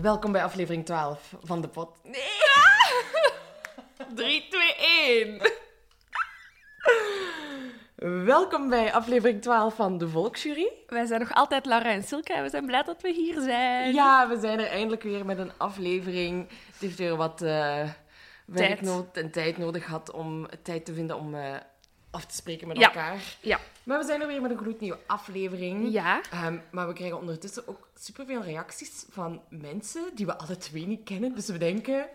Welkom bij aflevering 12 van de pot. Nee! 3, 2, 1. Welkom bij aflevering 12 van de Volksjury. Wij zijn nog altijd Laura en Silke en we zijn blij dat we hier zijn. Ja, we zijn er eindelijk weer met een aflevering. Het heeft weer wat werknood en tijd nodig gehad om tijd te vinden om eh, af te spreken met Ja. elkaar. Ja. Maar we zijn er weer met een gloednieuwe aflevering. Ja. Ehm, maar we krijgen ondertussen ook superveel reacties van mensen die we alle twee niet kennen. Dus we denken,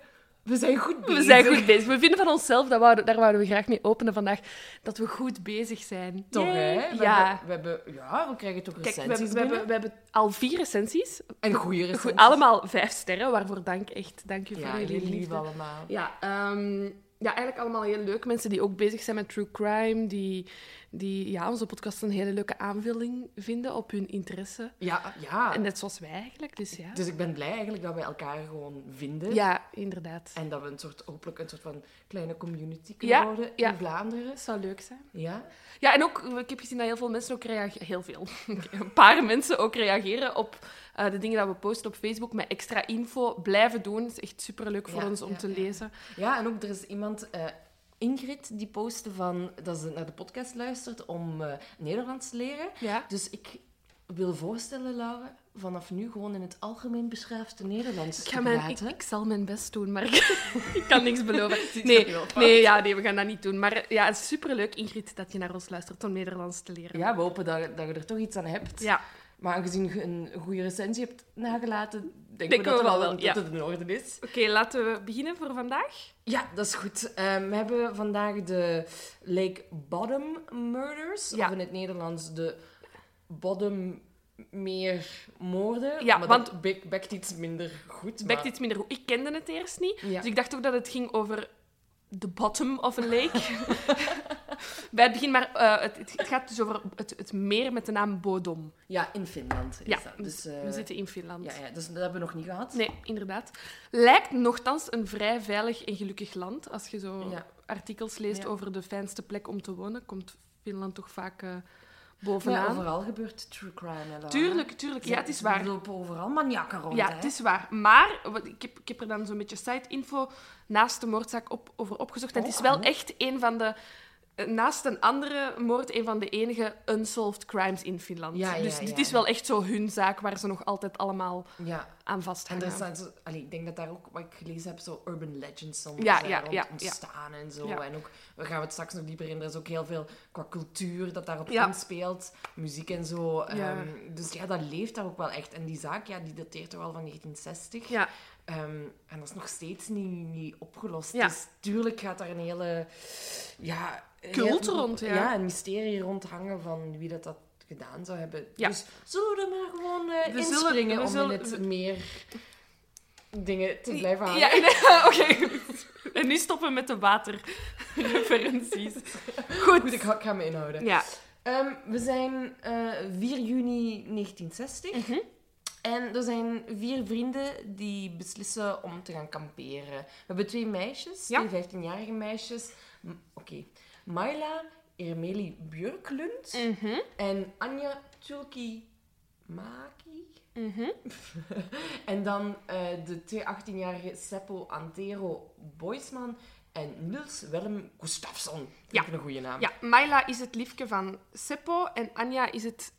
we zijn goed bezig. We zijn goed bezig. We vinden van onszelf, dat wouden, daar wouden we graag mee openen vandaag, dat we goed bezig zijn. Toch, Yay. hè? We Ja. hebben, we hebben, ja, we krijgen toch Kijk, we recensies hebben, we, hebben, we hebben al vier recensies. En goede recensies. Goed, allemaal vijf sterren, waarvoor dank echt. Dank je voor jullie lief liefde. allemaal. Ja, ehm, ja, eigenlijk allemaal heel leuk. Mensen die ook bezig zijn met true crime, die, die ja, onze podcast een hele leuke aanvulling vinden op hun interesse. Ja, ja. En net zoals wij eigenlijk, dus ja. Dus ik ben blij eigenlijk dat we elkaar gewoon vinden. Ja, inderdaad. En dat we een soort, hopelijk een soort van kleine community kunnen Ja, ja. in Vlaanderen. Dat zou leuk zijn. Ja. Ja, en ook, ik heb gezien dat heel veel mensen ook reageren... Heel veel. Een paar mensen ook reageren op eh, de dingen dat we posten op Facebook met extra info. Blijven doen. Het is echt superleuk voor Ja, ons om te lezen. Ja, en ook er is iemand, eh, Ingrid, die postte van, dat ze naar de podcast luistert om eh, Nederlands te leren. Ja. Dus ik wil voorstellen, Laura, vanaf nu gewoon in het algemeen beschaafde Nederlands Ik, te ga mijn, ik, praten. ik zal mijn best doen, maar ik kan niks beloven. Nee, nee, ja, nee, we gaan dat niet doen. Maar ja, het is superleuk, Ingrid, dat je naar ons luistert om Nederlands te leren. Ja, we hopen dat, dat je er toch iets aan hebt. Ja. Maar aangezien je een goede recensie hebt nagelaten, Denken we dat, we wel dat ja. het in orde is. Oké, laten we beginnen voor vandaag. Ja, dat is goed. Ehm, we hebben vandaag de Lake Bottom Murders. Ja. Of in het Nederlands de Boddenmeermoorden. Ja, maar want- bek- bekt iets minder goed. Bekt maar- iets minder goed. Ik kende het eerst niet. Ja. Dus ik dacht ook dat het ging over the bottom of a lake. Bij het begin, maar eh, het, het gaat dus over het, het meer met de naam Bodom. Ja, in Finland is Ja, dat. dus Dus, eh, we zitten in Finland. ja, ja, dus dat hebben we nog niet gehad. Nee, inderdaad. Lijkt nogthans een vrij veilig en gelukkig land. Als je zo Ja. artikels leest Ja. over de fijnste plek om te wonen, komt Finland toch vaak eh, bovenaan. overal gebeurt true crime. Hè. Tuurlijk, tuurlijk. Ja, het is waar. Er lopen overal maniakken rond. Ja, hè. het is waar. Maar ik heb, ik heb er dan zo'n beetje site-info naast de moordzaak op, over opgezocht. En het is Oh, wel oh. echt een van de... eh, Naast een andere moord, een van de enige unsolved crimes in Finland. Ja, ja, dus ja. dit is wel echt zo hun zaak waar ze nog altijd allemaal Ja, aan en vasthangen. er staan zo, allee, ik denk dat daar ook, wat ik gelezen heb, zo urban legends soms Ja, rond ontstaan en zo. En ook, we gaan het straks nog dieper in, er is ook heel veel qua cultuur dat daarop inspeelt, muziek en zo. Ehm, dus ja, dat leeft daar ook wel echt. En die zaak, ja, die dateert toch al van 1960. Ja, Ehm, en dat is nog steeds niet, niet opgelost. Ja. Dus tuurlijk gaat daar een hele... Ja, Cult rond, ja. een mysterie rond hangen van wie dat, dat gedaan zou hebben. Ja. Dus zullen we er maar gewoon We zullen- om zullen- in het we- meer dingen te blijven hangen? ja nee, oké. En nu stoppen we met de waterreferenties. Goed, ik ga, ik ga me inhouden. Ja. Ehm, we zijn eh 4 juni 1960. Mhm. En er zijn vier vrienden die beslissen om te gaan kamperen. We hebben twee meisjes, Ja. twee 15-jarige meisjes. Oké. Maila Ermeli Björklund Mhm. en Anja Tulki Maki. Mhm. En dan eh, de twee 18-jarige Seppo Antero Boisman en Niels Willem Gustafsson. Ja. Een goede naam. Ja, Myla is het liefje van Seppo en Anja is het...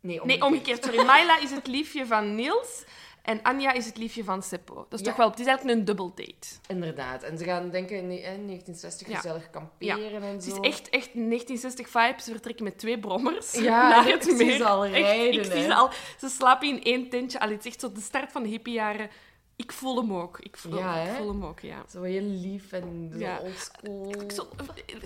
Nee, Nee, omgekeerd, sorry. Myla is het liefje van Niels en Anja is het liefje van Seppo. Dat is Ja. toch wel... Het is eigenlijk een dubbel date. Inderdaad. En ze gaan denken in, in 1960 Ja. gezellig kamperen en Het zo. is echt, echt 1960 vibes. Ze vertrekken met twee brommers Ja, naar ik het zie meer. ze al Echt, rijden, ik zie ze al. Ze slapen in één tentje. Allee, het is echt zo de start van de hippiejaren. Ik voel hem ook. Ik voel, Ja, ik hè? voel hem ook, ja. Zo heel lief en zo Ja. oldschool. Zo,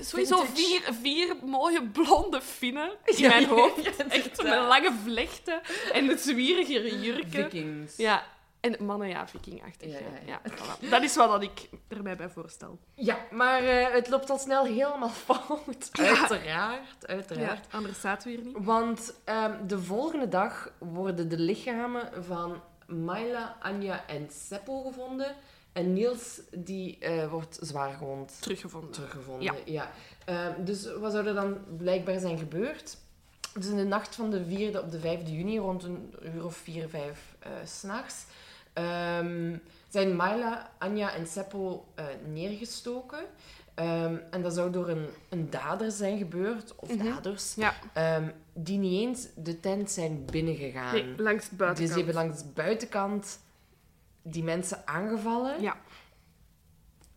sowieso vier, vier mooie blonde vinnen in Ja, mijn hoofd. echt met lange vlechten en het zwierige jurken. Vikings. Ja, en mannen, ja, vikingachtig. Ja, voilà. Dat is wat dat ik er mij bij voorstel. Ja, maar eh, het loopt al snel helemaal fout. Uiteraard, uiteraard. Anders zaten we hier niet. Want ehm, de volgende dag worden de lichamen van Myla, Anja en Seppo gevonden. En Niels die, eh, wordt zwaar gewond Teruggevonden. teruggevonden. Ja. Ehm, dus wat zou er dan blijkbaar zijn gebeurd? Dus in de nacht van de 4e op de 5e juni, rond een uur of 4, 5 eh, s'nachts, ehm, zijn Myla, Anja en Seppo eh, neergestoken. Ehm, en dat zou door een, een dader zijn gebeurd, of Mhm. daders, Ja, ehm, die niet eens de tent zijn binnengegaan. nee, langs de dus buitenkant. die hebben langs de buitenkant die mensen aangevallen. Ja.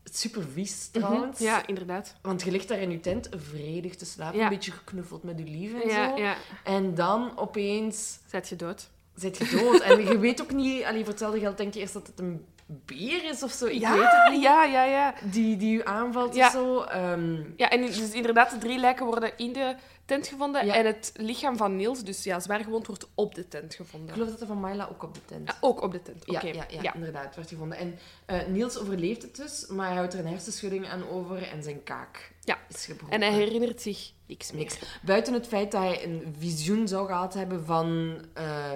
Super vies Mhm. trouwens. Ja, inderdaad. Want je ligt daar in je tent vredig te slapen, Ja. een beetje geknuffeld met je lief en Ja, zo. ja. En dan opeens Zet je dood? zit je dood. en je weet ook niet, allee, voor hetzelfde geld denk je eerst dat het een beer is of zo. Ik ja, weet het niet. Ja, ja, ja. Die, die je aanvalt Ja. of zo. Ehm, Ja, en dus inderdaad, de drie lijken worden in de tent gevonden. Ja. En het lichaam van Niels, dus ja, zwaar gewond, wordt op de tent ik gevonden. geloof dat dat van Myla ook op de tent. Ja, ook op de tent. Ja, Oké. ja, ja, inderdaad, werd gevonden. En eh, Niels overleeft het dus, maar hij houdt er een hersenschudding aan over en zijn kaak Ja. is gebroken. En hij herinnert zich niks meer. Niks. Buiten het feit dat hij een visioen zou gehad hebben van eh,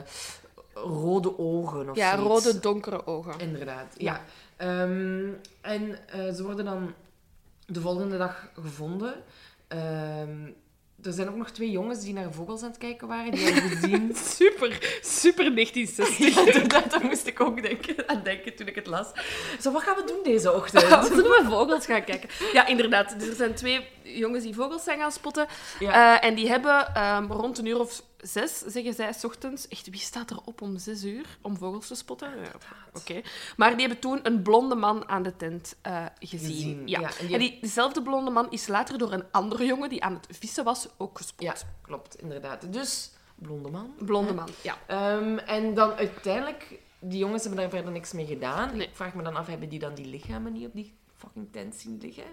rode ogen of Ja, zoiets. rode, donkere ogen. Inderdaad, Ja. Ehm, en eh, ze worden dan de volgende dag gevonden. Ehm, er zijn ook nog twee jongens die naar vogels aan het kijken waren. Die hebben gezien... Super, super 1960. ja, inderdaad, daar moest ik ook denken, aan denken toen ik het las. Zo, wat gaan we doen deze ochtend? We zullen we vogels gaan kijken. Ja, inderdaad. Dus er zijn twee jongens die vogels zijn gaan spotten. Ja. Eh, en die hebben ehm, rond een uur of zes, zeggen zij, s ochtends... Echt, wie staat er op om zes uur om vogels te spotten? Ja, Oké. Maar die hebben toen een blonde man aan de tent eh, gezien. Gezien, Ja. ja. En En, die- die, diezelfde blonde man is later door een andere jongen die aan het vissen was ook gespot. Ja, klopt, inderdaad. Dus, blonde man. Blonde man, ja. Ehm, en dan uiteindelijk, die jongens hebben daar verder niks mee gedaan. Nee. Ik vraag me dan af, hebben die dan die lichamen niet op die fucking tent zien liggen?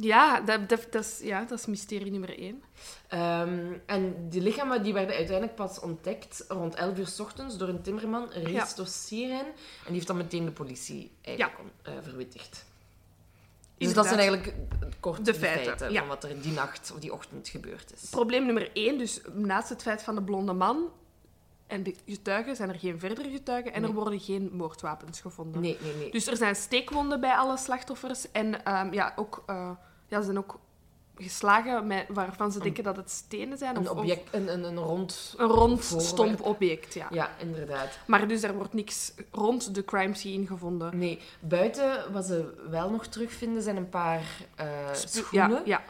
Ja, dat, dat, dat is, ja, dat is mysterie nummer één. Ehm, en die lichamen die werden uiteindelijk pas ontdekt rond 11 uur s ochtends door een timmerman, Risto Siren. En die heeft dan meteen de politie eigenlijk eh, verwittigd. Dus dat zijn eigenlijk kort De feiten, ja. van wat er die nacht of die ochtend gebeurd is. Probleem nummer één, dus naast het feit van de blonde man en de getuigen, zijn er geen verdere getuigen en er worden geen moordwapens gevonden. Nee, nee, nee. Dus er zijn steekwonden bij alle slachtoffers en ehm, ja, ook, eh, ja, ze zijn ook geslagen met, waarvan ze denken dat het stenen zijn. een, of, of object, een, een, een rond... een rond, voorwerp. stomp object, ja. Ja, inderdaad. Maar dus er wordt niks rond de crime scene gevonden. Nee, buiten wat ze wel nog terugvinden zijn een paar Spu- schoenen. Ja, ja,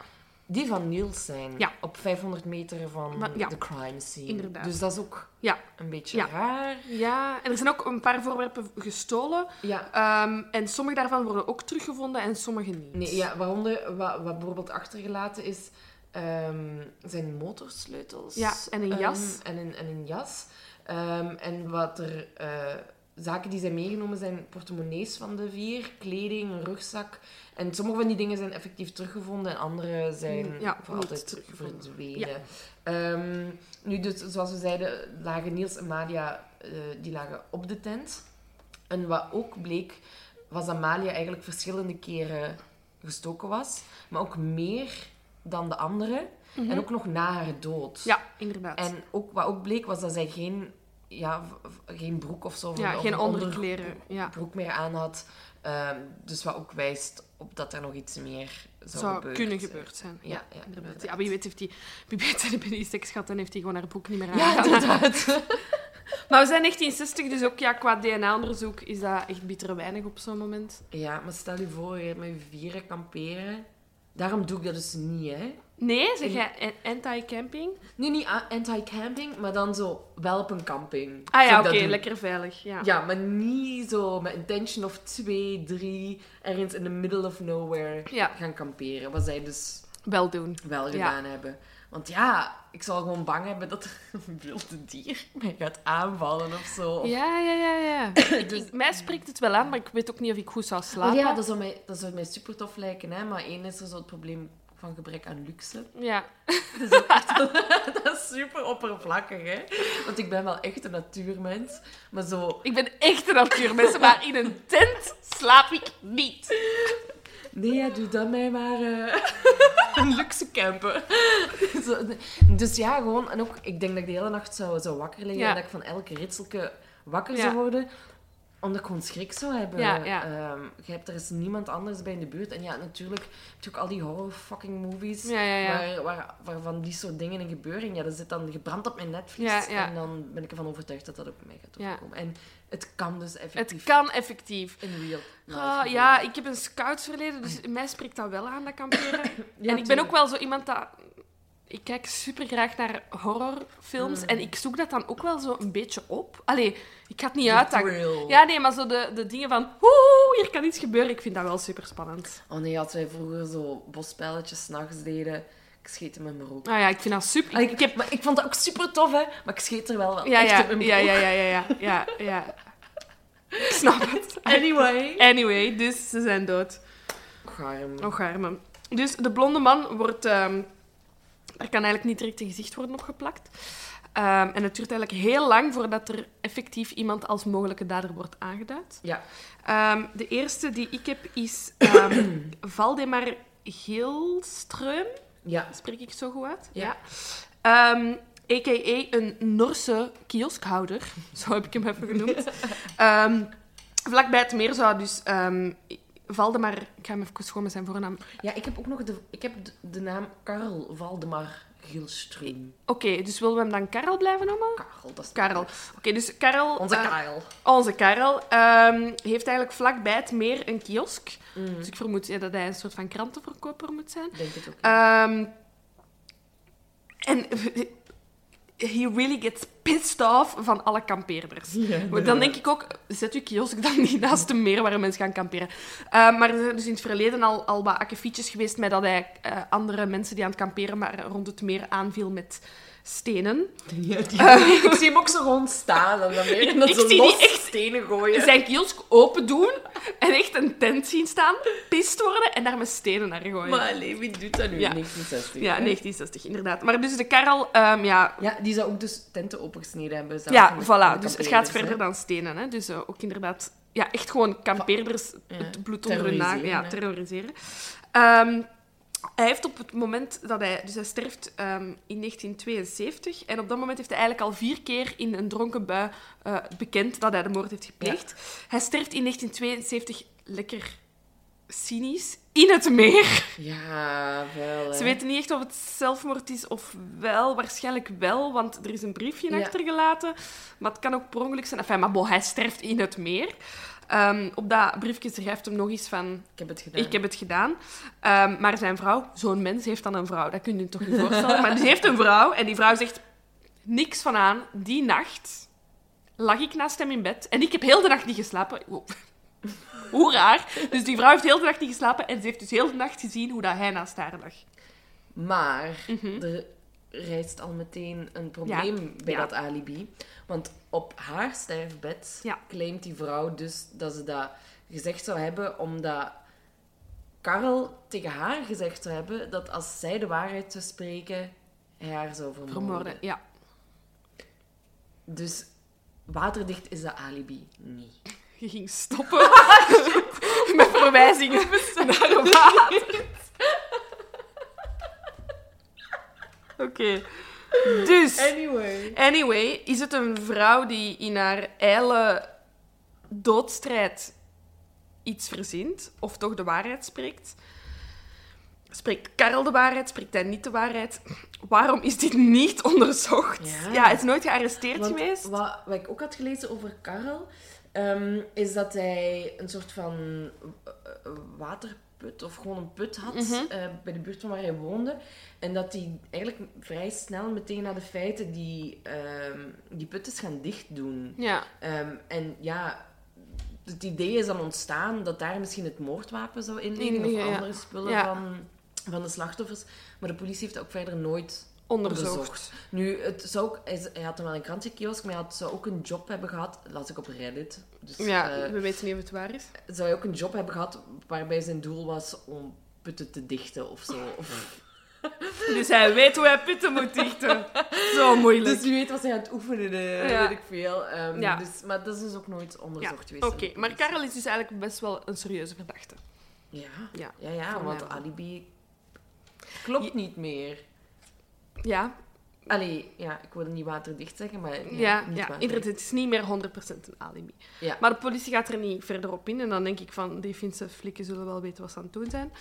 Die van Niels zijn. Ja. Op 500 meter van Maar- ja. de crime scene. Inderdaad. Dus dat is ook ja, een beetje raar. ja. En er zijn ook een paar voorwerpen gestolen. Ja. Ehm, en sommige daarvan worden ook teruggevonden en sommige niet. Nee, ja, waaronder wat, wat bijvoorbeeld achtergelaten is, ehm, zijn motorsleutels. Ja, en een ehm, jas. en, een, en een jas. En wat er... eh, zaken die zijn meegenomen zijn portemonnees van de vier, kleding, een rugzak. En sommige van die dingen zijn effectief teruggevonden en andere zijn Ja, voor altijd verdwenen. Ehm, nu, dus, zoals we zeiden, lagen Niels en Madia eh, die lagen op de tent. En wat ook bleek, was dat Malia eigenlijk verschillende keren gestoken was. Maar ook meer dan de andere. En ook nog na haar dood. Mhm. Ja, inderdaad. En ook, wat ook bleek, was dat zij geen, ja, geen broek of zo. ja, of geen een onderkleren. Ja. onderbroek meer aan had. Ehm, dus wat ook wijst op dat er nog iets meer zou, Zou gebeurd kunnen zijn. gebeurd zijn. Ja, ja, inderdaad. inderdaad. Ja, wie weet heeft hij... Wie weet die seks gehad en heeft hij gewoon haar boek niet meer aan. Ja, inderdaad. Maar we zijn 1960, dus ook ja, qua DNA-onderzoek is dat echt bitter weinig op zo'n moment. Ja, maar stel je voor, je hebt met je vieren kamperen. Daarom doe ik dat dus niet, hè. Nee, zeg jij anti-camping? Nu niet anti-camping, maar dan zo wel op een camping. Ah ja, oké, lekker veilig. Ja. Ja, maar niet zo met intention of twee, drie, ergens in the middle of nowhere Ja. gaan kamperen. Wat zij dus Wel doen. wel Ja. gedaan hebben. Want ja, ik zal gewoon bang hebben dat er een wilde dier mij gaat aanvallen of zo. Ja, ja, ja, ja. ik- mij spreekt het wel aan, maar ik weet ook niet of ik goed zou Oh slapen. ja, dat zou, mij, dat zou mij super tof lijken, hè? maar één is er zo het probleem van gebrek aan luxe. Ja. Dat echt wel- dat is super oppervlakkig, hè? Want ik ben wel echt een natuurmens, maar zo... Ik ben echt een natuurmens, maar in een tent slaap ik niet. Nee, ja, doe dan mij maar eh, een luxe camper. Zo, dus ja, gewoon... En ook, ik denk dat ik de hele nacht zou, zou wakker liggen Ja. en dat ik van elke ritselke wakker Ja. zou worden. Omdat ik gewoon schrik zou hebben. Ja, ja. Ehm, je hebt, er is niemand anders bij in de buurt. En ja, natuurlijk heb je ook al die horror fucking movies. Ja, ja, ja. Waar, waar, waarvan die soort dingen in gebeuren. Ja, dat zit dan gebrand op mijn Netflix. En dan ben ik ervan overtuigd dat dat ook bij mij gaat overkomen. En het kan dus effectief Het kan effectief. in real life Ah, ja, ik heb een scoutsverleden, dus mij spreekt dat wel aan, dat kamperen. En ik ben ook wel zo iemand dat... Ik kijk super graag naar horrorfilms Mm. en ik zoek dat dan ook wel zo een beetje op. Allee, ik ga het niet uitdagen. thrill. Ja, nee, maar zo de, de dingen van... Woe, hier kan iets gebeuren. Ik vind dat wel super spannend. Oh nee, als wij vroeger zo bosspelletjes s'nachts deden, ik scheet hem in mijn broek. Ah ja, ik vind dat super... Ik, heb... maar ik vond dat ook super tof, hè? Maar ik scheet er wel, wel Ja, echt ja, in mijn ja, broek. ja, ja, ja, ja, ja, ja. Ik snap het. Anyway. Anyway, dus ze zijn dood. Och, arme. Dus de blonde man wordt... ehm er kan eigenlijk niet direct een gezicht worden opgeplakt. Ehm, en het duurt eigenlijk heel lang voordat er effectief iemand als mogelijke dader wordt aangeduid. Ja. Ehm, de eerste die ik heb is ehm Valdemar Geelström. Ja. Spreek ik zo goed uit? Ja. Ehm, a.k.a. een Norse kioskhouder. Zo heb ik hem even genoemd. Vlakbij het meer zou dus... Valdemar... Ik ga hem even gewoon met zijn voornaam... Ja, ik heb ook nog de, ik heb de, de naam Karel Valdemar Gilström. Oké, dus willen we hem dan Karel blijven noemen? Karel, dat is Karel. Oké, dus Karel... Onze eh, Karel. onze Karel ehm, heeft eigenlijk vlakbij het meer een kiosk. Mm, Dus ik vermoed ja, dat hij een soort van krantenverkoper moet zijn. denk het ook. Ehm, en he really gets pissed off van alle kampeerders. Dan denk ik ook, zet uw kiosk dan niet naast een meer waar mensen gaan kamperen. Eh, maar er zijn dus in het verleden al, al wat akkefietjes geweest met dat hij eh, andere mensen die aan het kamperen maar rond het meer aanviel met stenen. Ja, die- ik zie hem ook zo gewoon staan. En dan weer en dat Ik ze los echt- stenen gooien. Zijn kiosk open doen en echt een tent zien staan, pist worden en daar met stenen naar gooien. Maar alleen, wie doet dat nu? Ja. 1960. ja, hè? 1960 inderdaad. Maar dus de Karel, ehm, ja, Ja, die zou ook dus tenten opengesneden hebben. Ja, voilà. Dus het gaat verder hè. dan stenen. Hè? Dus eh, ook inderdaad... Ja, echt gewoon kampeerders Ja, het bloed onder hun terroriseren, ja, terroriseren. Hij heeft op het moment dat hij... Dus hij sterft ehm, in 1972. En op dat moment heeft hij eigenlijk al vier keer in een dronken bui eh, bekend dat hij de moord heeft gepleegd. Hij sterft in 1972 lekker cynisch in het meer. Ja, wel. Ze weten niet echt of het zelfmoord is of wel. Waarschijnlijk wel, want er is een briefje Ja. achtergelaten. Maar het kan ook per ongeluk zijn. Enfin, maar bon, hij sterft in het meer. Ehm, op dat briefje schrijft hem nog eens van... Ik heb het gedaan. Ik heb het gedaan. Ehm, maar zijn vrouw, zo'n mens heeft dan een vrouw. Dat kun je je toch niet voorstellen. Maar die heeft een vrouw en die vrouw zegt niks van aan. Die nacht lag ik naast hem in bed en ik heb heel de nacht niet geslapen. Wow. Hoe raar. Dus die vrouw heeft heel de nacht niet geslapen en ze heeft dus heel de nacht gezien hoe dat hij naast haar lag. Maar Mhm. er rijst al meteen een probleem bij Ja. dat alibi. Want op haar sterfbed Ja. claimt die vrouw dus dat ze dat gezegd zou hebben omdat Karel tegen haar gezegd zou hebben dat als zij de waarheid zou spreken, hij haar zou vermoorden. Vermoorden, ja. Dus waterdicht is dat alibi niet. Je ging stoppen met verwijzingen naar water. Oké. Dus, Anyway. anyway, is het een vrouw die in haar ijle doodstrijd iets verzint, of toch de waarheid spreekt? Spreekt Karel de waarheid? Spreekt hij niet de waarheid? Waarom is dit niet onderzocht? Ja. Ja, hij is nooit gearresteerd Want geweest. Wat, wat ik ook had gelezen over Karel, ehm, is dat hij een soort van eh, waterput of gewoon een put had Mhm. eh, bij de buurt van waar hij woonde. En dat hij eigenlijk vrij snel, meteen na de feiten, die, ehm, die put is gaan dichtdoen. Ja. Ehm, en ja, het idee is dan ontstaan dat daar misschien het moordwapen zou in liggen of ja. andere spullen Ja. van, van de slachtoffers. Maar de politie heeft dat ook verder nooit Onderzocht. onderzocht. Nu, het zou ook, hij, had wel een krantenkiosk, maar hij had, zou ook een job hebben gehad, las ik op Reddit. Dus Ja, eh, we weten niet of het waar is. zou hij ook een job hebben gehad waarbij zijn doel was om putten te dichten of zo. Of, Dus hij weet hoe hij putten moet dichten. Zo moeilijk. dus wie weet was hij aan het oefenen, eh, Ja. weet ik veel. Ehm, Ja. dus, maar dat is dus ook nooit ja, onderzocht oké. geweest. in de Maar. Karel is dus eigenlijk best wel een serieuze verdachte. Ja, Ja, ja, ja, want alibi klopt Je- niet meer. Ja, Allee, ja, ik wilde niet waterdicht zeggen, maar ja, ja, niet. Het is niet meer 100% een alibi. Ja. Maar de politie gaat er niet verder op in. En dan denk ik van, die Finse flikken zullen wel weten wat ze aan het doen zijn.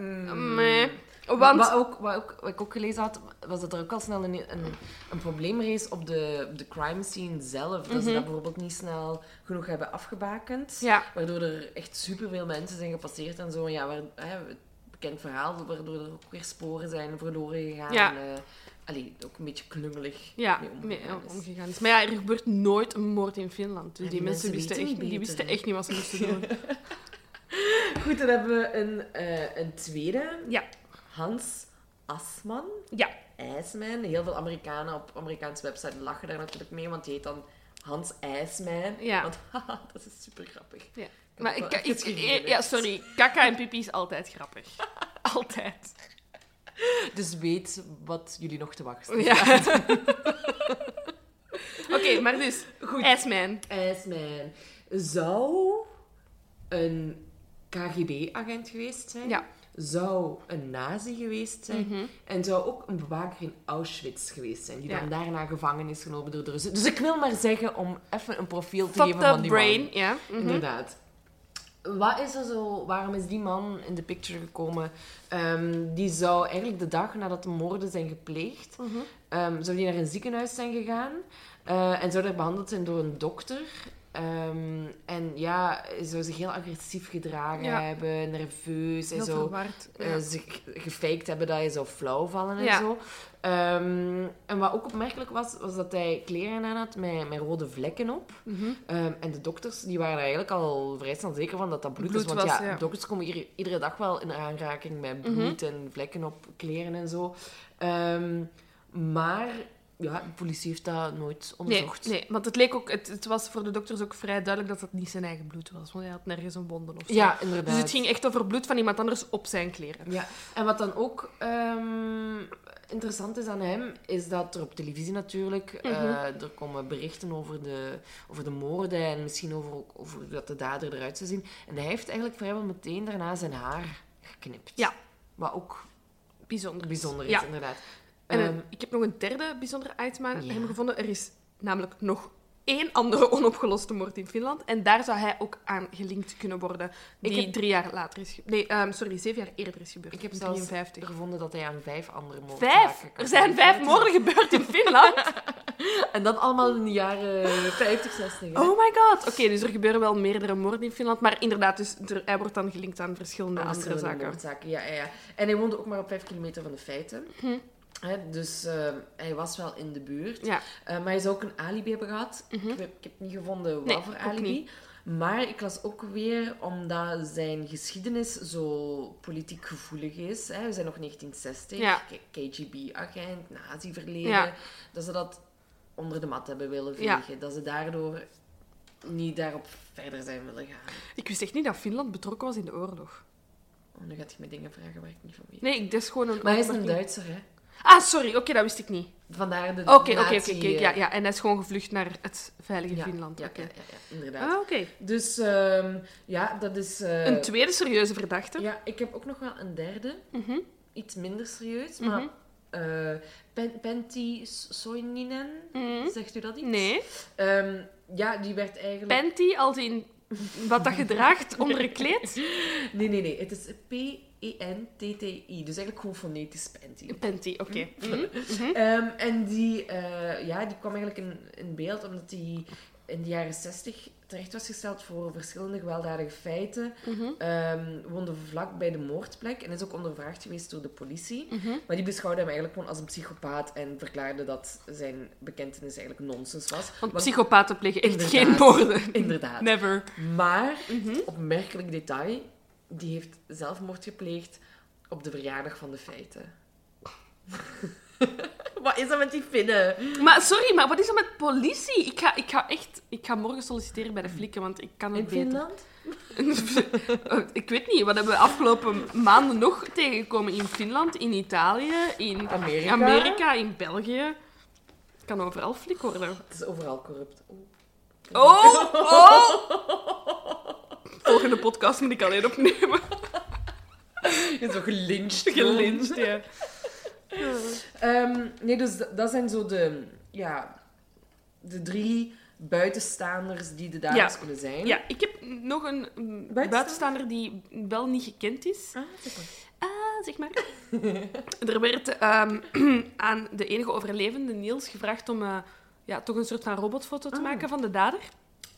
Mm. Want... wat, ook, wat, ook, wat ik ook gelezen had, was dat er ook al snel een, een, een probleem is op de, op de crime scene zelf. Dat ze dat bijvoorbeeld niet snel genoeg hebben afgebakend. Mhm. Ja, Waardoor er echt superveel mensen zijn gepasseerd en zo. Ja, waar, hè, bekend verhaal, waardoor er ook weer sporen zijn verloren gegaan. Ja. En, eh, allee, ook een beetje klungelig ja mee mee omgegaan is. omgegaan is. Maar ja, er gebeurt nooit een moord in Finland. Dus Ja, die, die mensen, mensen wisten, echt, die wisten echt niet wat ze moesten doen. Goed, dan hebben we een, eh, een tweede. Ja. Hans Asman. Ja. IJsman. Heel veel Amerikanen op Amerikaanse websites lachen daar natuurlijk mee, want die heet dan Hans IJsman. Ja. Want haha, dat is super grappig. Ja. Maar ik, gegeven. ja, sorry. Kaka en pipi is altijd grappig. Altijd. Dus weet wat jullie nog te wachten. Ja. Oké, maar dus, Goed. IJsman. IJsman zou een KGB-agent geweest zijn. Ja. Zou een nazi geweest zijn. Mhm. En zou ook een bewaker in Auschwitz geweest zijn. Die Ja. dan daarna gevangen is genomen door de Russen. Dus ik wil maar zeggen om even een profiel te geven van die brain, man. ja. Mhm. Inderdaad. Wat is er zo... Waarom is die man in de picture gekomen? Ehm, die zou eigenlijk de dag nadat de moorden zijn gepleegd... Mhm. ehm, zou die naar een ziekenhuis zijn gegaan. eh, en zou daar behandeld zijn door een dokter. Ehm, en ja, zou zich heel agressief gedragen Ja. hebben, nerveus. en Heel zo verward. eh, Ja. zich gefaked hebben dat hij zou flauw vallen en Ja. zo. Ehm, en wat ook opmerkelijk was, was dat hij kleren aan had met, met rode vlekken op. Mhm. Ehm, en de dokters die waren er eigenlijk al vrij snel zeker van dat dat bloed, Bloed is. Want was, ja, ja. dokters komen hier, iedere dag wel in aanraking met Mhm. bloed en vlekken op kleren en zo. Ehm, maar ja, de politie heeft dat nooit Nee, onderzocht. nee, want het leek ook, het, het was voor de dokters ook vrij duidelijk dat het niet zijn eigen bloed was, want hij had nergens een wonden of zo. Ja, inderdaad. Dus het ging echt over bloed van iemand anders op zijn kleren. Ja, en wat dan ook ehm, interessant is aan hem, is dat er op televisie natuurlijk, eh, Mhm. er komen berichten over de, over de moorden en misschien over, ook over dat de dader eruit zou zien. En hij heeft eigenlijk vrijwel meteen daarna zijn haar geknipt. Ja. Wat ook Bijzonder. bijzonder is, Ja. inderdaad. En eh, Ehm, ik heb nog een derde bijzondere item aan Ja. hem gevonden. Er is namelijk nog één andere onopgeloste moord in Finland. En daar zou hij ook aan gelinkt kunnen worden. Die heb- drie jaar later is gebeurd. Nee, ehm, sorry, zeven jaar eerder is gebeurd. ik heb in zelfs 53. gevonden dat hij aan vijf andere moordzaken Vijf? Er zijn vijf moorden gebeurd in Finland? En dan allemaal in de jaren 50, 60. hè. Oh my god. Oké, dus er gebeuren wel meerdere moorden in Finland. Maar inderdaad, dus er- hij wordt dan gelinkt aan verschillende Aan andere zaken. moordzaken, ja, ja, ja. En hij woonde ook maar op vijf kilometer van de feiten. Hm. Hè, dus eh, hij was wel in de buurt. Ja. Eh, maar hij zou ook een alibi hebben gehad. Mhm. ik, heb, ik heb niet gevonden wat Nee, voor alibi. Maar ik las ook weer, omdat zijn geschiedenis zo politiek gevoelig is. Hè. We zijn nog 1960, Ja. K- KGB-agent, nazi-verleden. Ja. Dat ze dat onder de mat hebben willen vegen. Dat ze daardoor niet daarop verder zijn willen gaan. Ik wist echt niet dat Finland betrokken was in de oorlog. Oh, nu gaat je me dingen vragen waar ik niet van weet. Nee, dat is gewoon een... Maar hij is een. Duitser, hè. Ah, sorry. Oké, dat wist ik niet. Vandaar de Oké, oké, oké. oké, Ja, eh, ja. En hij is gewoon gevlucht naar het veilige ja, Finland. Ja, ja, ja, inderdaad. Ah, oké. Dus ehm, ja, dat is... eh, Een tweede serieuze verdachte. Ja, ik heb ook nog wel een derde. Mhm. Iets minder serieus, maar... eh Pen Pentti Soininen, Mhm. zegt u dat iets? Nee. Ehm, ja, die werd eigenlijk... Penty als in wat dat je draagt onder een kleed? Nee, nee, nee. Het is P-E-N-T-T-I. Dus eigenlijk gewoon fonetisch panty. Panty, oké. Hm. Mhm. Ehm, en die, eh, ja, die kwam eigenlijk in, in beeld omdat hij in de jaren 60 terecht was gesteld voor verschillende gewelddadige feiten. Mhm. Ehm, woonde vlak bij de moordplek en is ook ondervraagd geweest door de politie. Mhm. Maar die beschouwde hem eigenlijk gewoon als een psychopaat en verklaarde dat zijn bekentenis eigenlijk nonsens was. Want Want- psychopaten plegen echt geen moorden. Inderdaad. Never. Maar, Mhm. opmerkelijk detail, die heeft zelfmoord gepleegd op de verjaardag van de feiten. Wat is dat met die vinnen? Maar sorry, maar wat is er met politie? Ik ga, ik ga echt... Ik ga morgen solliciteren bij de flikken, want ik kan het In beter. Finland? ik weet niet, wat hebben we afgelopen maanden nog tegengekomen? In Finland, in Italië, in Amerika? Amerika, in België. Het kan overal flik worden. Het is overal corrupt. Oh. Oh, oh! Volgende podcast moet ik alleen opnemen. Je bent zo gelyncht. Gelyncht, ja. Ehm, nee, dus dat zijn zo de, ja, de drie buitenstaanders die de daders Ja. kunnen zijn. Ja, ik heb nog een buitenstaander die wel niet gekend is. Ah, zeg maar. Ah, zeg maar. er werd ehm, aan de enige overlevende, Niels, gevraagd om eh, ja, toch een soort van robotfoto te Ah. maken van de dader.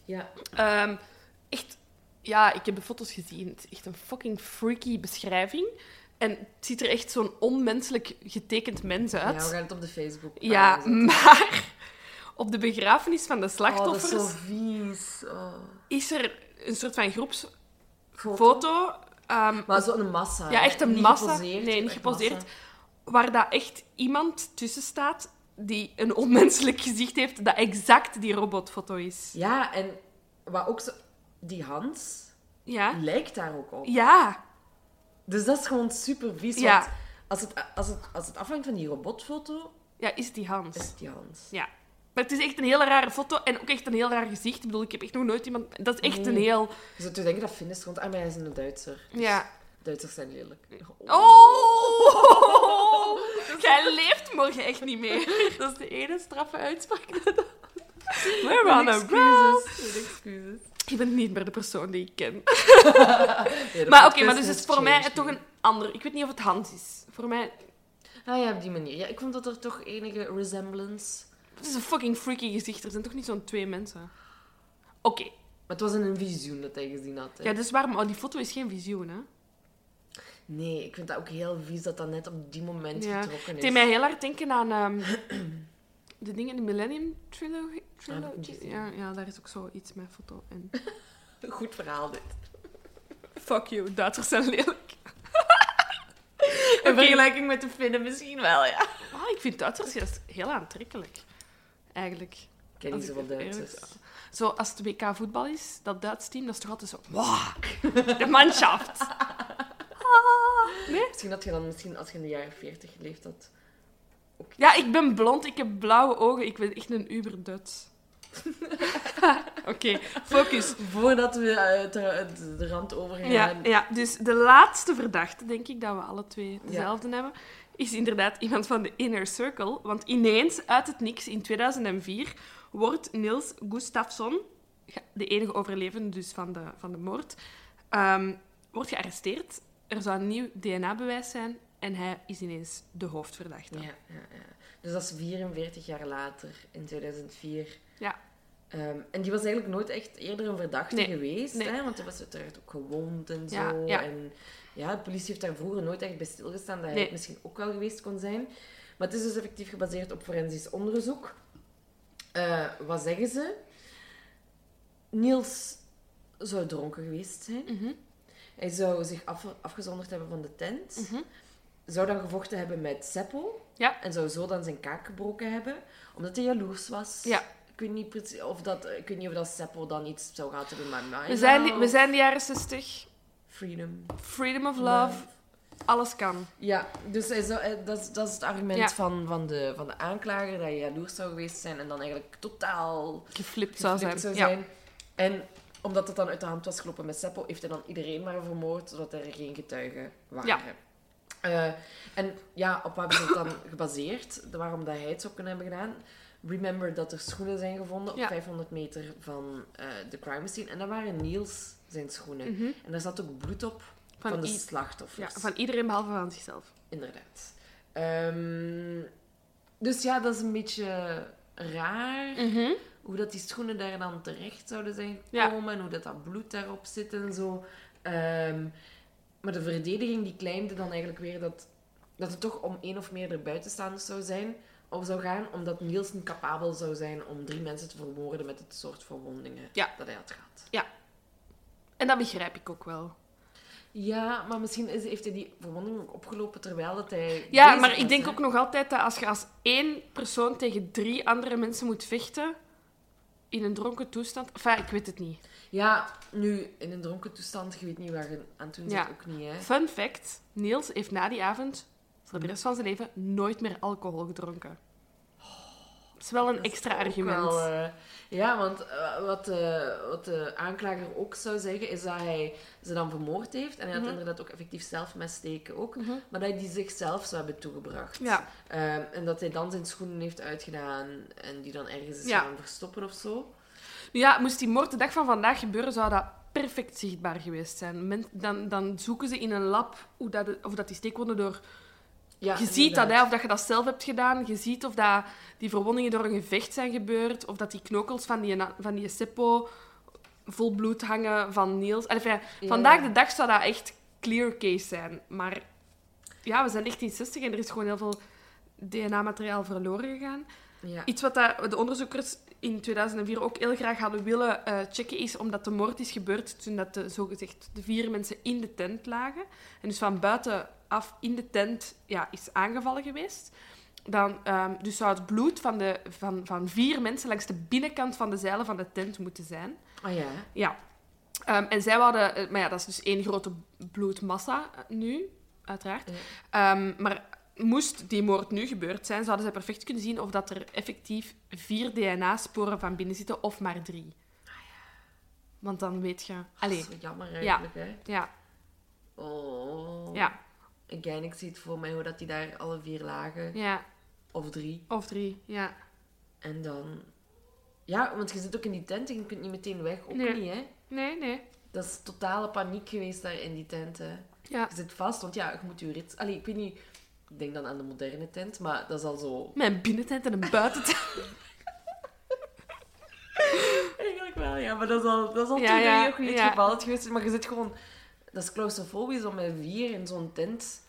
Ja. Ehm, echt, ja, ik heb de foto's gezien. Het is echt een fucking freaky beschrijving. En het ziet er echt zo'n onmenselijk getekend mens ja, uit. we gaan het op de Facebook Ja, maar op de begrafenis van de Oh, dat slachtoffers is zo vies. Oh. is er een soort van groepsfoto. Foto. ehm, Maar zo een massa. Ja, echt een Niet massa. geposeerd, Nee, niet geposeerd. massa. waar dat echt iemand tussen staat die een onmenselijk gezicht heeft, dat exact die robotfoto is. Ja, en wat ook zo... Die Hans Ja? lijkt daar ook op. Ja. Dus dat is gewoon super vies. Ja. Want als het, als, het, als het afhangt van die robotfoto, Ja, is die Hans. is het die Hans. Ja. Maar het is echt een hele rare foto en ook echt een heel raar gezicht. Ik bedoel, ik heb echt nog nooit iemand... Dat is echt een heel... Je zou denken dat Finn is rond... Ah, maar hij is een Duitser. Dus Ja. Duitsers zijn lelijk. Oh! Jij leeft morgen echt niet meer. Dat is de ene straffe uitspraak. We're on a roll. excuses. Je bent niet meer de persoon die ik ken. Nee, Maar oké, maar dus het is voor mij toch een ander. Ik weet niet of het Hans is. Voor mij, Ah ja, op die manier. Ja, ik vond dat er toch enige resemblance... het is een fucking freaky gezicht. Er zijn toch niet zo'n twee mensen. Oké, Maar het was in een visioen dat hij gezien had. Hè. ja, dus waarom? Oh, die foto is geen visioen, hè? Nee, ik vind dat ook heel vies dat dat net op die moment Ja. getrokken Het is. deed mij heel hard denken aan ehm, de dingen, de Millennium Trilogy. Ah, dat trilogy. Ja, ja, daar is ook zoiets met foto. En... Goed verhaal, dit. Fuck you, Duitsers zijn lelijk. In vergelijking met de Finnen misschien wel, ja. Ah, ik vind Duitsers juist heel aantrekkelijk. Eigenlijk. Ik ken niet zoveel Duitsers. Zo, als het WK voetbal is, dat Duits team, dat is toch altijd zo... Wow, de manschaft. Ah, nee? Misschien had je dan, misschien als je in de jaren 40 geleefd had. Ja, ik ben blond, ik heb blauwe ogen, ik ben echt een uber-Duits. Oké, focus. Voordat we uit de, de, de rand overgaan. Ja, ja, dus de laatste verdachte, denk ik, dat we alle twee dezelfde hebben, is inderdaad iemand van de Inner Circle. Want ineens, uit het niks, in 2004, wordt Niels Gustafsson, de enige overlevende dus van de, van de moord, ehm, wordt gearresteerd. Er zou een nieuw DNA-bewijs zijn en hij is ineens de hoofdverdachte. Ja, ja, ja. Dus dat is 44 jaar later, in 2004. Ja. Ehm, en die was eigenlijk nooit echt eerder een verdachte Nee, geweest, nee. hè? want hij was uiteraard ook gewoond en zo. Ja, ja. En ja, de politie heeft daar vroeger nooit echt bij stilgestaan dat hij Nee. misschien ook wel geweest kon zijn. Maar het is dus effectief gebaseerd op forensisch onderzoek. Eh, wat zeggen ze? Niels zou dronken geweest zijn. Mhm, Hij zou zich af, afgezonderd hebben van de tent. mhm. Zou dan gevochten hebben met Seppo. Ja. En zou zo dan zijn kaak gebroken hebben. Omdat hij jaloers was. Ja. Ik weet niet, precies of dat, ik weet niet of dat Seppo dan iets zou gehad hebben met mij. We, zijn, we zijn de jaren 60. Freedom. Freedom of love. Alles kan. Ja, dus hij zou, hij- dat, is, dat is het argument Ja. van, van, de, van de aanklager. Dat je jaloers zou geweest zijn. En dan eigenlijk totaal Geflipt zou zijn. Ja. zijn. En omdat het dan uit de hand was gelopen met Seppo, heeft hij dan iedereen maar vermoord, zodat er geen getuigen waren. Ja. Eh, en ja, op wat ze het dan gebaseerd? Waarom dat hij het zou kunnen hebben gedaan? remember dat er schoenen zijn gevonden op Ja. 500 meter van eh, de crime scene. En dat waren Niels zijn schoenen. Mhm. En daar zat ook bloed op van, Van, de i- ja, slachtoffers. van iedereen behalve van zichzelf. Inderdaad. Ehm, dus ja, dat is een beetje raar. Mhm. Hoe dat die schoenen daar dan terecht zouden zijn Ja. gekomen. En hoe dat, dat bloed daarop zit en zo. Ehm, maar de verdediging die claimde dan eigenlijk weer dat, dat het toch om één of meerdere buitenstaanders zou zijn. Of zou gaan, omdat Niels niet capabel zou zijn om drie mensen te vermoorden met het soort verwondingen Ja. dat hij had gehad. En dat begrijp ik ook wel. Ja, maar misschien is, heeft hij die verwondingen ook opgelopen terwijl dat hij. Ja, maar ik denk hè? ook nog altijd dat als je als één persoon tegen drie andere mensen moet vechten in een dronken toestand... Enfin, ik weet het niet. Ja, nu in een dronken toestand, je weet niet waar je aan toe zit, Ja. ook niet, hè? Fun fact, Niels heeft na die avond voor de rest van zijn leven nooit meer alcohol gedronken. Dat is wel een Dat extra argument. wel, eh, ja, want eh, wat, de, wat de aanklager ook zou zeggen, is dat hij ze dan vermoord heeft. En hij had Mhm. inderdaad ook effectief zelf met steken ook. Mhm. Maar dat hij die zichzelf zou hebben toegebracht. Ja. Ehm, en dat hij dan zijn schoenen heeft uitgedaan en die dan ergens is Ja. gaan verstoppen of zo. Nu ja, moest die moord de dag van vandaag gebeuren, zou dat perfect zichtbaar geweest zijn. Men- dan, dan zoeken ze in een lab hoe dat, of dat die steekwonden door... Ja, je ziet dat, hè, of dat je dat zelf hebt gedaan. Je ziet of dat die verwondingen door een gevecht zijn gebeurd. Of dat die knokels van die, van die Seppo vol bloed hangen van Niels. Allee, enfin, Ja. Vandaag de dag zou dat echt clear case zijn. Maar ja, we zijn 1960 en er is gewoon heel veel DNA-materiaal verloren gegaan. Ja. Iets wat dat de onderzoekers in 2004 ook heel graag hadden willen eh, checken is omdat de moord is gebeurd toen dat de, zogezegd de vier mensen in de tent lagen. En dus van buitenaf in de tent ja, is aangevallen geweest. Dan, ehm, dus zou het bloed van, de, van, van vier mensen langs de binnenkant van de zeilen van de tent moeten zijn. Ah ja. Ja. Ehm, en zij hadden... eh, Maar ja, dat is dus één grote bloedmassa eh, nu, uiteraard. Ja. Ehm, maar moest die moord nu gebeurd zijn, zouden zij perfect kunnen zien of dat er effectief vier DNA-sporen van binnen zitten, of maar drie. Want dan weet je... Allee, Dat is jammer eigenlijk, hè. ja, Oh. ja, Again, ik zie het voor mij hoe dat die daar alle vier lagen. ja. Of drie. Of drie, ja. En dan... Ja, want je zit ook in die tent en je kunt niet meteen weg. Ook Nee. niet, hè. Nee, nee. Dat is totale paniek geweest daar in die tent, hè. Ja. Je zit vast, want ja, je moet je rits... Allee, ik weet niet... Ik denk dan aan de moderne tent, maar dat is al zo... Mijn binnentent en een buitentent. Eigenlijk wel, ja. Maar dat is al, dat is al Ja, toen ja, ook niet het geval het geweest. Maar je zit gewoon... Dat is claustrofobisch om met vier in zo'n tent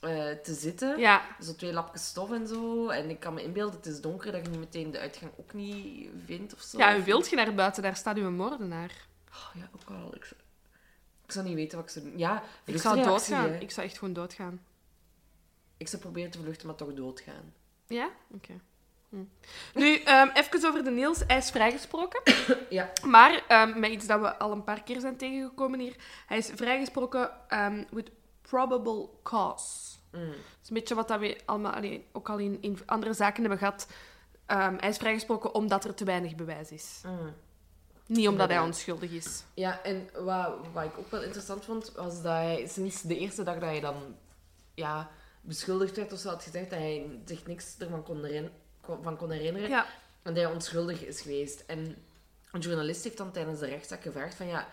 eh, te zitten. Ja, Zo twee lapjes stof en zo. En ik kan me inbeelden, het is donker, dat je niet meteen de uitgang ook niet vindt of zo. ja, en wilt je naar buiten? Daar staat uw moordenaar. Oh, ja, ook al. Ik, zou- ik zou niet weten wat ik zou doen. Ja, Ik zou doodgaan. hè. Ik zou echt gewoon doodgaan. Ik zou proberen te vluchten, maar toch doodgaan. Ja? Oké. Hm. Nu, ehm, even over de Niels. Hij is vrijgesproken. Ja. Maar ehm, met iets dat we al een paar keer zijn tegengekomen hier. Hij is vrijgesproken ehm with probable cause. Mm. Dat is een beetje wat dat we allemaal, allee, ook al in, in andere zaken hebben gehad. Hij is vrijgesproken omdat er te weinig bewijs is. Mm. Niet omdat hij onschuldig is. Ja, en wat, wat ik ook wel interessant vond, was dat hij sinds de eerste dag dat hij dan ja, beschuldigd werd of zo, had gezegd dat hij zich niks ervan kon, herin- van kon herinneren. Ja. En dat hij onschuldig is geweest. En een journalist heeft dan tijdens de rechtszaak gevraagd van ja,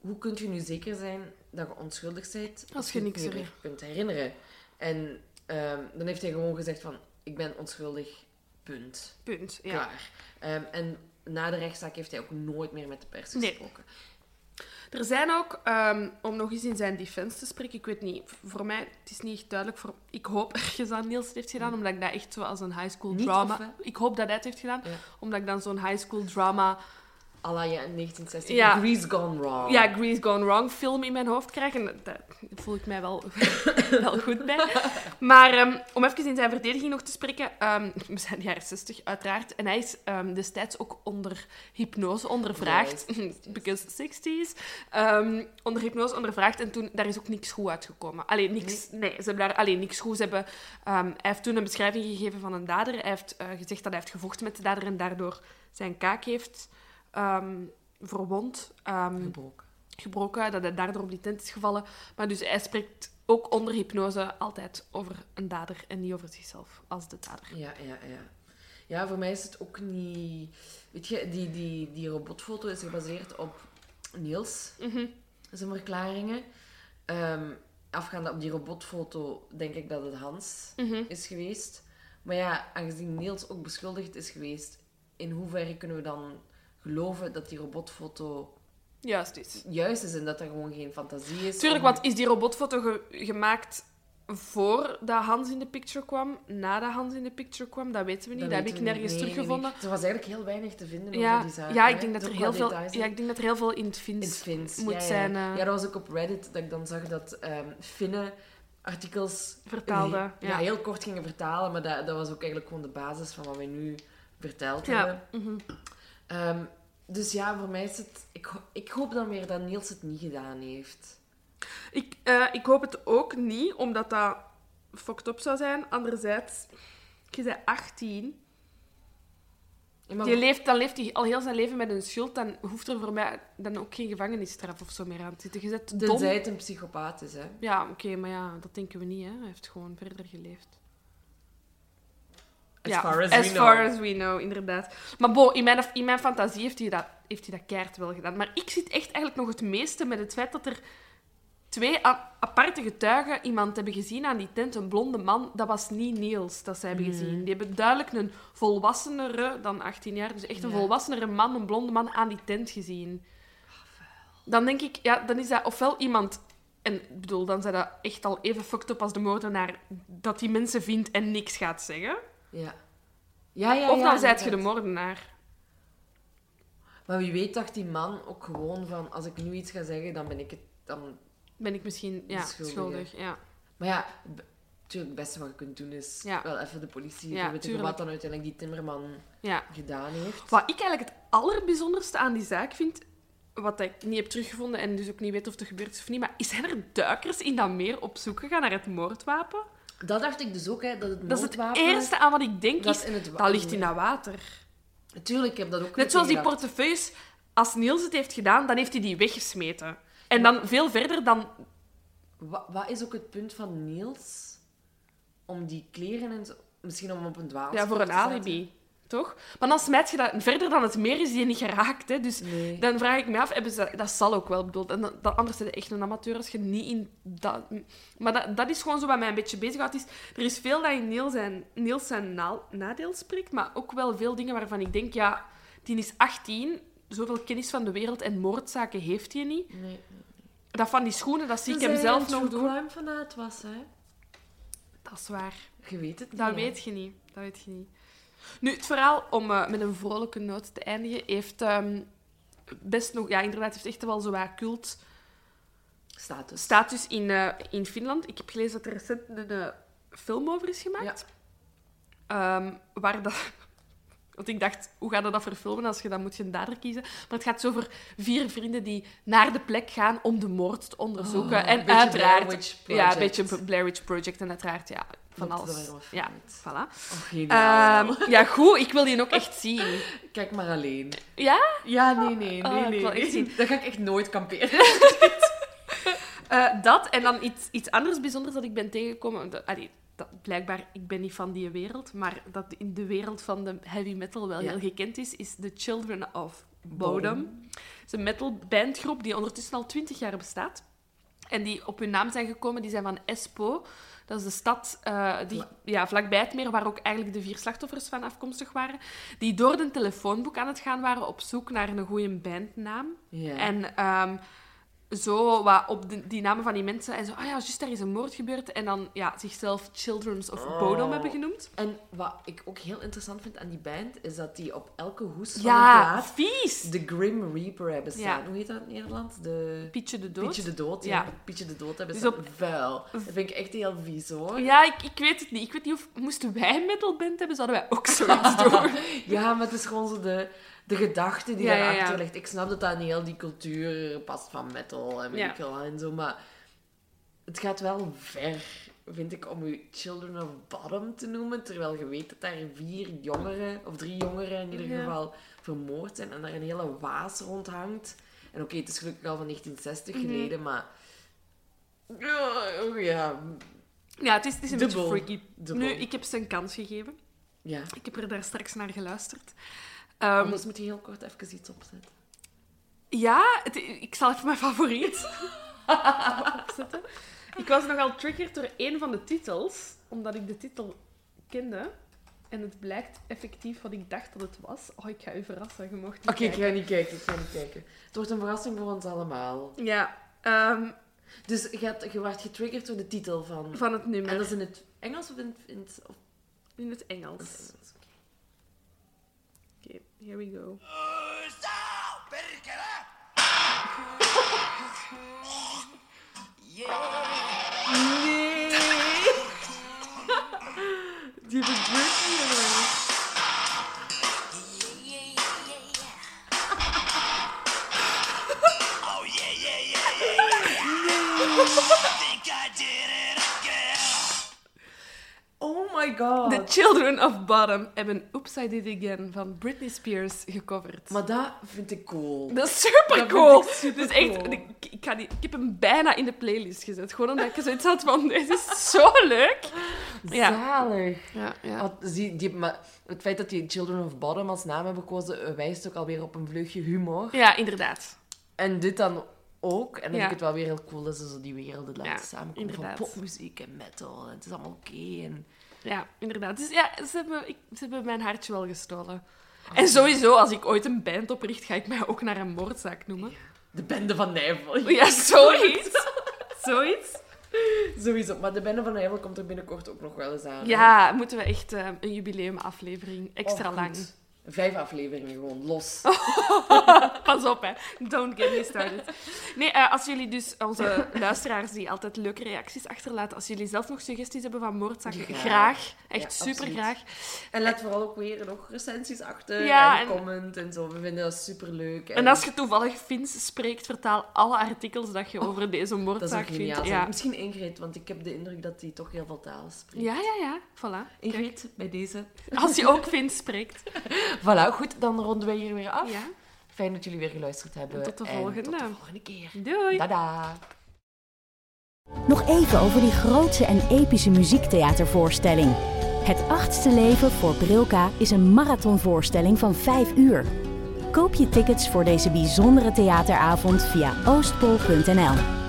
hoe kunt je nu zeker zijn dat je onschuldig bent Als je het niks meer kunt herinneren? En ehm, dan heeft hij gewoon gezegd van ik ben onschuldig, punt. Punt. Ja. Klaar. Ehm, en na de rechtszaak heeft hij ook nooit meer met de pers Nee. Er zijn ook, ehm, om nog eens in zijn defense te spreken, ik weet niet, voor mij, het is niet echt duidelijk, voor, ik hoop ergens aan Niels het heeft gedaan, omdat ik dat echt zo als een high school Niet, drama... of, ik hoop dat hij het heeft gedaan, Ja. omdat ik dan zo'n high school drama... à la ja, in 1960, Ja. Grease Gone Wrong. Ja, Grease Gone Wrong film in mijn hoofd krijg. En dat- daar voel ik mij wel, wel goed bij. Maar ehm, om even in zijn verdediging nog te spreken. ehm, we zijn de jaren 60, uiteraard. En hij is ehm, destijds ook onder hypnose ondervraagd. Because 60s. Ehm, onder hypnose ondervraagd. En toen, daar is ook niks goed uitgekomen. Alleen niks, nee, ze hebben daar alleen niks goed. Ze hebben, hij heeft toen een beschrijving gegeven van een dader. Hij heeft eh, gezegd dat hij heeft gevochten met de dader en daardoor zijn kaak heeft ehm, verwond. Ehm, Gebroken. gebroken, dat hij daardoor op die tent is gevallen. Maar dus hij spreekt ook onder hypnose altijd over een dader en niet over zichzelf als de dader. Ja, ja, ja. Ja, voor mij is het ook niet... Weet je, die, die, die robotfoto is gebaseerd op Niels, Mhm. zijn verklaringen. Ehm afgaande op die robotfoto denk ik dat het Hans Mhm. is geweest. Maar ja, aangezien Niels ook beschuldigd is geweest, in hoeverre kunnen we dan geloven dat die robotfoto Juist is. juist is en dat er gewoon geen fantasie is? Tuurlijk, om- want is die robotfoto ge- gemaakt voordat Hans in de picture kwam? Nadat Hans in de picture kwam? Dat weten we niet. Dat, heb ik nergens niet. Teruggevonden. nee, nee. Er was eigenlijk heel weinig te vinden over die zaak. ja, ik denk, dat er heel veel, ja, ik denk dat er heel veel in het Fins, moet ja, ja. zijn. eh, Ja, dat was ook op Reddit dat ik dan zag dat ehm Finnen artikels vertaalde. ja. Ja. heel kort gingen vertalen, maar dat, dat was ook eigenlijk gewoon de basis van wat wij nu verteld Ja. hebben. Mhm. Ehm, dus ja, voor mij is het... Ik, ik hoop dan weer dat Niels het niet gedaan heeft. Ik, eh, ik hoop het ook niet, omdat dat fucked up zou zijn. Anderzijds, je bent 18. Ja, maar Die leeft, dan leeft hij al heel zijn leven met een schuld. Dan hoeft er voor mij dan ook geen gevangenisstraf of zo meer aan te zitten. Je bent dom. Tenzij het een psychopaat is, hè. Ja, oké, maar ja, dat denken we niet. Hè. Hij heeft gewoon verder geleefd. As ja, far as, as we far know. as we know, inderdaad. Maar in mijn, in mijn fantasie heeft hij, dat, heeft hij dat keihard wel gedaan. Maar ik zit echt eigenlijk nog het meeste met het feit dat er twee aparte getuigen iemand hebben gezien aan die tent. Een blonde man. Dat was niet Niels dat ze hebben Mhm. gezien. Die hebben duidelijk een volwassenere dan 18 jaar. Dus echt een Ja. volwassenere man, een blonde man aan die tent gezien. Dan denk ik, ja, dan is dat ofwel iemand... En ik bedoel, dan zijn dat echt al even fucked up als de moordenaar dat die mensen vindt en niks gaat zeggen. Ja. Ja, ja, of ja, dan zijt je de moordenaar. Maar wie weet dacht die man ook gewoon van... Als ik nu iets ga zeggen, dan ben ik het... Dan... Ben ik misschien ja, schuldig. Ja. Maar ja, b- tuurlijk, het beste wat je kunt doen is Ja. wel even de politie Ja, wat dan uiteindelijk die timmerman ja. gedaan heeft. Wat ik eigenlijk het allerbijzonderste aan die zaak vind, wat ik niet heb teruggevonden en dus ook niet weet of het gebeurd is of niet, maar zijn er duikers in dat meer op zoek gegaan naar het moordwapen? Dat dacht ik dus ook, hè, dat het Dat is het eerste aan wat ik denk dat is, in het wa- dat ligt in dat water. Tuurlijk, ik heb dat ook Net zoals die gedacht. portefeuilles, als Niels het heeft gedaan, dan heeft hij die weggesmeten. En dan veel verder dan... Wa- Wat is ook het punt van Niels om die kleren en zo... Misschien om op een dwaalspoor Ja, voor een alibi. Toch? Maar dan smijt je dat... Verder dan het meer is die niet geraakt, hè. Dus Nee. dan vraag ik me af, hebben ze, dat zal ook wel bedoeld. En dat, dat- anders zijn je echt een amateur als je niet in dat... Maar dat, dat is gewoon zo wat mij een beetje bezighoudt. Is, er is veel dat in Niels zijn, Niels zijn na- nadeel spreekt, maar ook wel veel dingen waarvan ik denk, ja, die is 18, zoveel kennis van de wereld en moordzaken heeft hij niet. Nee. Dat van die schoenen, dat zie ik hem zelf nog doen. crime fanaat was, hè. Dat is waar. Je weet het niet, Dat weet je niet. Dat weet je niet. Nu, het verhaal, om eh, met een vrolijke noot te eindigen, heeft ehm, best nog... Ja, inderdaad, heeft echt wel zo wat cult Status. status in, eh, in Finland. Ik heb gelezen dat er recent een eh, film over is gemaakt. Ehm, waar dat... Want ik dacht, hoe ga je dat verfilmen als je dan moet je een dader kiezen? Maar het gaat zo over vier vrienden die naar de plek gaan om de moord te onderzoeken. Oh, en uiteraard... Ja, een beetje Blair Witch Project. En uiteraard, ja, van Moet alles. Ja, voilà. Oh. Ehm, ja, goed. Ik wil die ook echt zien. Kijk maar alleen. Ja? Ja, nee, nee, Oh, nee, ik nee. Dat ga ik echt nooit kamperen. Eh, dat en dan iets, iets anders bijzonders dat ik ben tegengekomen. Dat, allee, dat, blijkbaar, ik ben niet van die wereld, maar dat in de wereld van de heavy metal wel Ja. heel gekend is, is The Children of Bodom. Bodom. Het is een metal bandgroep die ondertussen al twintig jaar bestaat. En die op hun naam zijn gekomen, die zijn van Espoo. Dat is de stad eh, die, ja, vlakbij het meer, waar ook eigenlijk de vier slachtoffers van afkomstig waren. Die door een telefoonboek aan het gaan waren op zoek naar een goede bandnaam. Ja. En ehm, zo wat op de, die namen van die mensen. En zo, ah ja, juist, daar is een moord gebeurd. En dan ja, zichzelf Children's of Oh. Bodom hebben genoemd. En wat ik ook heel interessant vind aan die band, is dat die op elke hoes van Ja, een plaat vies! de Grim Reaper hebben staan. Ja. Hoe heet dat in Nederland? De... Pietje de dood. Pietje de Dood, Ja. ja. Pietje de Dood hebben Dus staan. op- Vuil. Dat vind ik echt heel vies, hoor. Ja, ik, ik weet het niet. Ik weet niet of... Moesten wij een metalband hebben, zouden wij ook zoiets doen. Ja, maar het is gewoon zo de, de gedachte die daarachter ligt. Ik snap dat dat niet heel die cultuur past van metal en weet ik wel en zo, maar het gaat wel ver, vind ik, om je Children of Bottom te noemen, terwijl je weet dat daar vier jongeren, of drie jongeren in ieder geval, vermoord zijn en daar een hele waas rondhangt. En oké, het is gelukkig al van 1960 Mhm. geleden, maar... Ja, ja, Ja, het is, het is een beetje freaky. Dubbel. Nu, ik heb ze een kans gegeven. Ja. Ik heb er daar straks naar geluisterd. Ehm, Anders moet je heel kort even iets opzetten. ja, het- ik zal even mijn favoriet opzetten. Ik was nogal triggered door een van de titels, omdat ik de titel kende. En het blijkt effectief wat ik dacht dat het was. Oh, ik ga u verrassen, je mocht niet Oké, ik ga niet kijken, ik ga niet kijken. Het wordt een verrassing voor ons allemaal. Ja, ehm, Dus je, had, je werd getriggerd door de titel van... van het En nummer. dat is in het Engels of in het... In het of In het in Engels. het Engels? Oké, here we go. Nee! Die heeft Britney gedaan. Oh my god. The Children of Bottom hebben Oops, I Did It Again van Britney Spears gecoverd. Maar dat vind ik cool. Dat is super Dat vind cool. ik super dus echt, cool. ik, ik, ga die, ik heb hem bijna in de playlist gezet. Gewoon omdat ik zoiets had van, dit is zo leuk. Ja. Zalig. Ja, ja. Zie, die, maar het feit dat die Children of Bottom als naam hebben gekozen, wijst ook alweer op een vleugje humor. ja, inderdaad. En dit dan ook. En dan Ja. vind ik het wel weer heel cool dat ze zo die werelden laten Ja, samenkomen. Van popmuziek en metal. En het is allemaal oké. en... Ja, inderdaad. Dus ja, ze hebben, ik, ze hebben mijn hartje wel gestolen. En sowieso, als ik ooit een band opricht, ga ik mij ook naar een moordzaak noemen. De bende van Nijvel. Ja, zoiets. Zoiets. Sowieso. Maar de bende van Nijvel komt er binnenkort ook nog wel eens aan. Ja, moeten we echt eh, een jubileumaflevering extra Oh, lang. Vijf afleveringen gewoon, los. Pas op, hè. Don't get me started. Nee, eh, als jullie dus, onze luisteraars die altijd leuke reacties achterlaten, als jullie zelf nog suggesties hebben van moordzaken, Graag. graag. Echt Ja, super graag. En laat vooral ook weer nog recensies achter. Ja, en, en- comment en zo. We vinden dat super leuk. En als je toevallig Fins spreekt, vertaal alle artikels dat je over deze Dat is moordzaak vindt. Ja. Misschien Ingrid, want ik heb de indruk dat hij toch heel veel talen spreekt. ja, ja, ja. Voilà. Ingrid, bij deze. Als je ook Fins spreekt. Voilà, goed, dan ronden wij hier weer af. Ja. Fijn dat jullie weer geluisterd hebben. En tot de En volgende. tot de volgende keer. Doei. Tada! Nog even over die grootse en epische muziektheatervoorstelling. Het achtste leven voor Brilka is een marathonvoorstelling van 5 uur. Koop je tickets voor deze bijzondere theateravond via oostpol.nl.